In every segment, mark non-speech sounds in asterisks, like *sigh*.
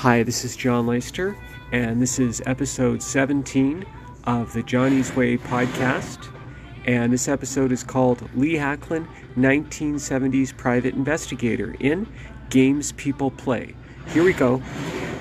Hi, this is John Leister, and this is episode 17 of the Johnny's Way podcast. And this episode is called Lee Hacklyn, 1970s Private Investigator in Games People Play. Here we go.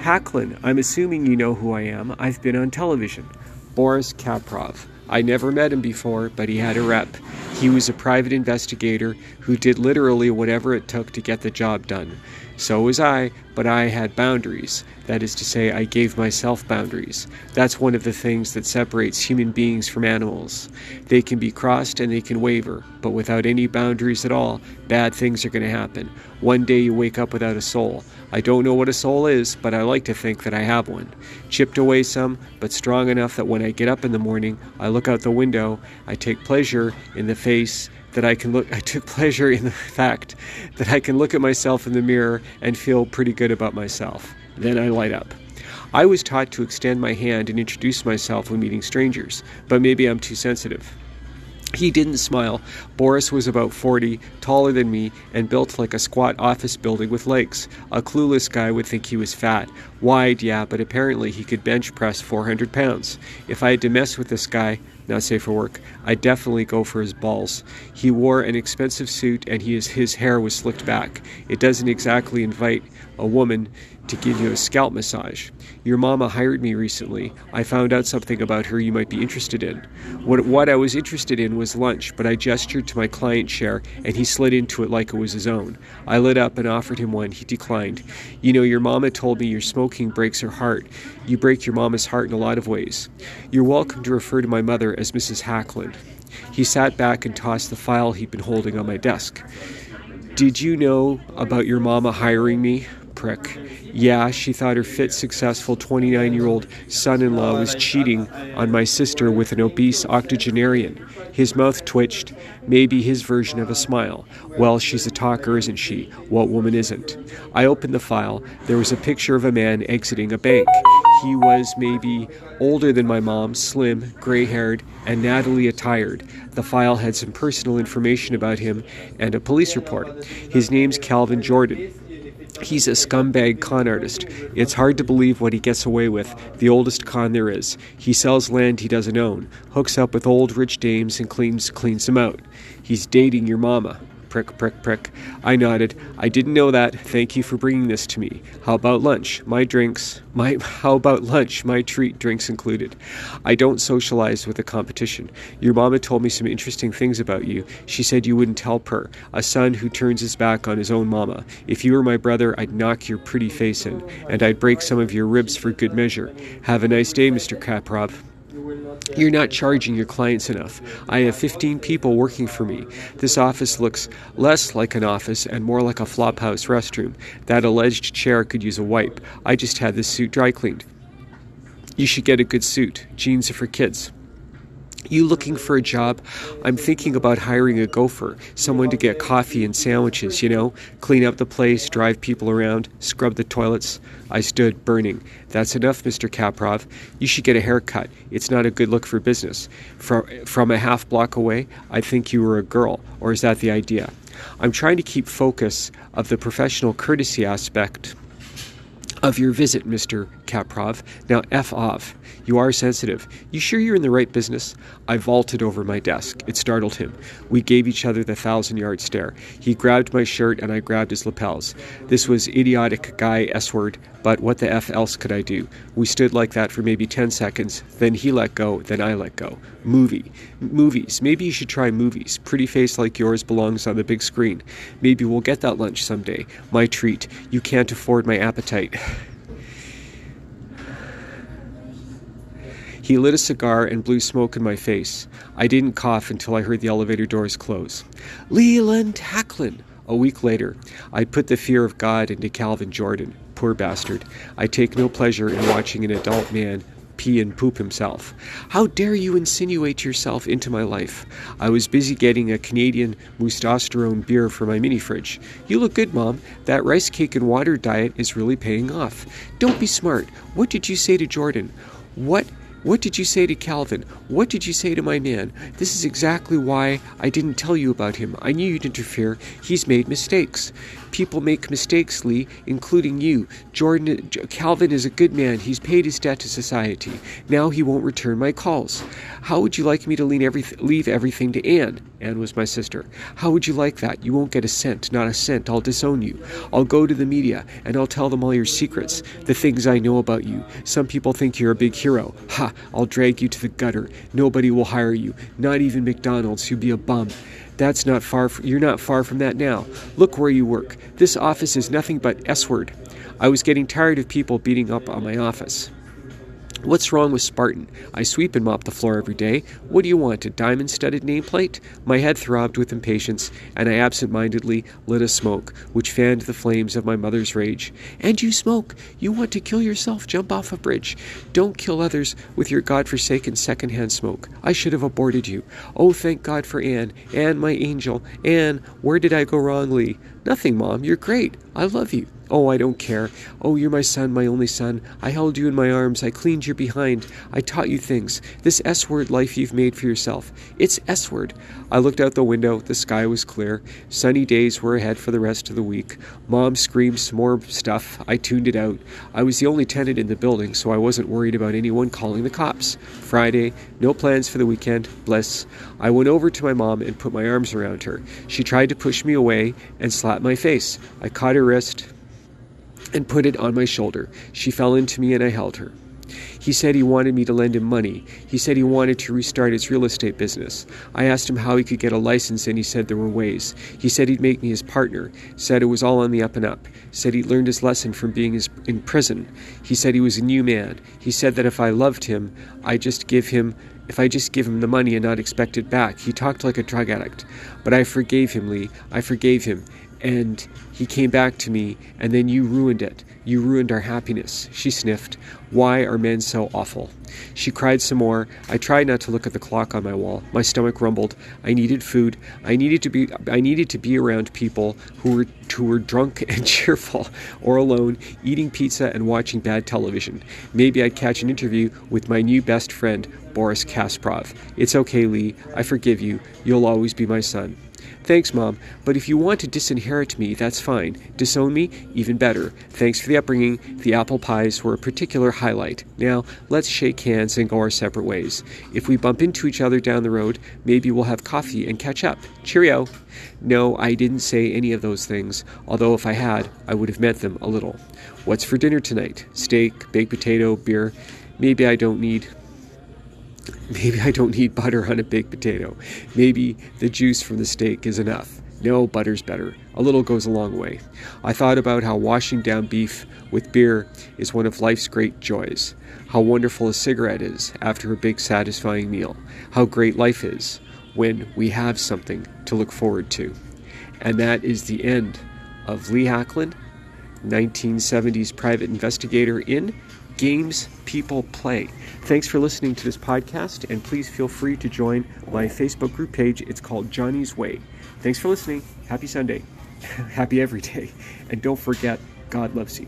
Hacklyn, I'm assuming you know who I am. I've been on television. Boris Kaprov. I never met him before, but he had a rep. He was a private investigator who did literally whatever it took to get the job done. So was I, but I had boundaries. That is to say, I gave myself boundaries. That's one of the things that separates human beings from animals. They can be crossed and they can waver, but without any boundaries at all, bad things are going to happen. One day you wake up without a soul. I don't know what a soul is, but I like to think that I have one. Chipped away some, but strong enough that when I get up in the morning, I look out the window, I take pleasure in the face that I can look I took pleasure in the fact that I can look at myself in the mirror and feel pretty good about myself. Then I light up. I was taught to extend my hand and introduce myself when meeting strangers, but maybe I'm too sensitive. He didn't smile. Boris was about 40, taller than me, and built like a squat office building with legs. A clueless guy would think he was fat. Wide, yeah, but apparently he could bench press 400 pounds. If I had to mess with this guy, not safe for work, I'd definitely go for his balls. He wore an expensive suit and his, his hair was slicked back. It doesn't exactly invite a woman to give you a scalp massage. Your mama hired me recently. I found out something about her you might be interested in. What, what I was interested in was lunch, but I gestured to my client chair and he slid into it like it was his own. I lit up and offered him one. He declined. You know, your mama told me your smoking breaks her heart. You break your mama's heart in a lot of ways. You're welcome to refer to my mother as Mrs. Hackland. He sat back and tossed the file he'd been holding on my desk. Did you know about your mama hiring me? Prick. Yeah, she thought her fit, successful 29 year old son in law was cheating on my sister with an obese octogenarian. His mouth twitched, maybe his version of a smile. Well, she's a talker, isn't she? What woman isn't? I opened the file. There was a picture of a man exiting a bank. He was maybe older than my mom, slim, gray haired, and Natalie attired. The file had some personal information about him and a police report. His name's Calvin Jordan. He's a scumbag con artist. It's hard to believe what he gets away with, the oldest con there is. He sells land he doesn't own, hooks up with old rich dames, and cleans, cleans them out. He's dating your mama. Prick, prick, prick. I nodded. I didn't know that. Thank you for bringing this to me. How about lunch? My drinks. My *laughs* how about lunch? My treat, drinks included. I don't socialize with the competition. Your mama told me some interesting things about you. She said you wouldn't help her. A son who turns his back on his own mama. If you were my brother, I'd knock your pretty face in, and I'd break some of your ribs for good measure. Have a nice day, Mr. Kaprov. You're not charging your clients enough. I have 15 people working for me. This office looks less like an office and more like a flophouse restroom. That alleged chair could use a wipe. I just had this suit dry cleaned. You should get a good suit. Jeans are for kids. You looking for a job? I'm thinking about hiring a gopher, someone to get coffee and sandwiches, you know, clean up the place, drive people around, scrub the toilets. I stood burning. That's enough, Mr. Kaprov. You should get a haircut. It's not a good look for business. From, from a half block away, I think you were a girl, or is that the idea? I'm trying to keep focus of the professional courtesy aspect of your visit, Mr. Kaprov. Now, F off. You are sensitive. You sure you're in the right business? I vaulted over my desk. It startled him. We gave each other the thousand yard stare. He grabbed my shirt and I grabbed his lapels. This was idiotic guy S word, but what the F else could I do? We stood like that for maybe 10 seconds. Then he let go, then I let go. Movie. Movies. Maybe you should try movies. Pretty face like yours belongs on the big screen. Maybe we'll get that lunch someday. My treat. You can't afford my appetite. *laughs* He lit a cigar and blew smoke in my face. I didn't cough until I heard the elevator doors close. Leland Hacklyn! A week later, I put the fear of God into Calvin Jordan. Poor bastard. I take no pleasure in watching an adult man pee and poop himself. How dare you insinuate yourself into my life? I was busy getting a Canadian Mustosterone beer for my mini fridge. You look good, Mom. That rice cake and water diet is really paying off. Don't be smart. What did you say to Jordan? What what did you say to Calvin? What did you say to my man? This is exactly why I didn't tell you about him. I knew you'd interfere. He's made mistakes. People make mistakes, Lee, including you. Jordan, Calvin is a good man. He's paid his debt to society. Now he won't return my calls. How would you like me to leave everything to Anne? Anne was my sister. How would you like that? You won't get a cent, not a cent. I'll disown you. I'll go to the media and I'll tell them all your secrets, the things I know about you. Some people think you're a big hero. Ha! I'll drag you to the gutter. Nobody will hire you, not even McDonald's. You'll be a bum. That's not far. From, you're not far from that now. Look where you work. This office is nothing but S word. I was getting tired of people beating up on my office. What's wrong with Spartan? I sweep and mop the floor every day. What do you want, a diamond studded nameplate? My head throbbed with impatience, and I absent mindedly lit a smoke, which fanned the flames of my mother's rage. And you smoke! You want to kill yourself? Jump off a bridge. Don't kill others with your god-forsaken second-hand smoke. I should have aborted you. Oh, thank God for Anne. Anne, my angel. Anne, where did I go wrongly? Nothing, Mom. You're great. I love you. Oh, I don't care. Oh, you're my son, my only son. I held you in my arms. I cleaned your behind. I taught you things. This S word life you've made for yourself. It's S word. I looked out the window. The sky was clear. Sunny days were ahead for the rest of the week. Mom screamed some more stuff. I tuned it out. I was the only tenant in the building, so I wasn't worried about anyone calling the cops. Friday, no plans for the weekend. Bliss. I went over to my mom and put my arms around her. She tried to push me away and slap my face. I caught her wrist and put it on my shoulder. She fell into me and I held her. He said he wanted me to lend him money. He said he wanted to restart his real estate business. I asked him how he could get a license and he said there were ways. He said he'd make me his partner. Said it was all on the up and up. Said he'd learned his lesson from being his, in prison. He said he was a new man. He said that if I loved him, I just give him if I just give him the money and not expect it back. He talked like a drug addict. But I forgave him, Lee. I forgave him and he came back to me, and then you ruined it. You ruined our happiness. She sniffed. Why are men so awful? She cried some more. I tried not to look at the clock on my wall. My stomach rumbled. I needed food. I needed to be I needed to be around people who were who were drunk *laughs* and cheerful or alone, eating pizza and watching bad television. Maybe I'd catch an interview with my new best friend, Boris Kasparov. It's okay, Lee. I forgive you. You'll always be my son. Thanks, Mom, but if you want to disinherit me, that's fine. Disown me, even better. Thanks for the upbringing. The apple pies were a particular highlight. Now, let's shake hands and go our separate ways. If we bump into each other down the road, maybe we'll have coffee and catch up. Cheerio. No, I didn't say any of those things, although if I had, I would have meant them a little. What's for dinner tonight? Steak, baked potato, beer. Maybe I don't need Maybe I don't need butter on a baked potato. Maybe the juice from the steak is enough. No, butter's better. A little goes a long way. I thought about how washing down beef with beer is one of life's great joys. How wonderful a cigarette is after a big satisfying meal. How great life is when we have something to look forward to. And that is the end of Lee Hacklyn, 1970s private investigator in games people play. Thanks for listening to this podcast, and please feel free to join my Facebook group page. It's called Johnny's Way. Thanks for listening. Happy Sunday. *laughs* Happy every day. And don't forget, God loves you.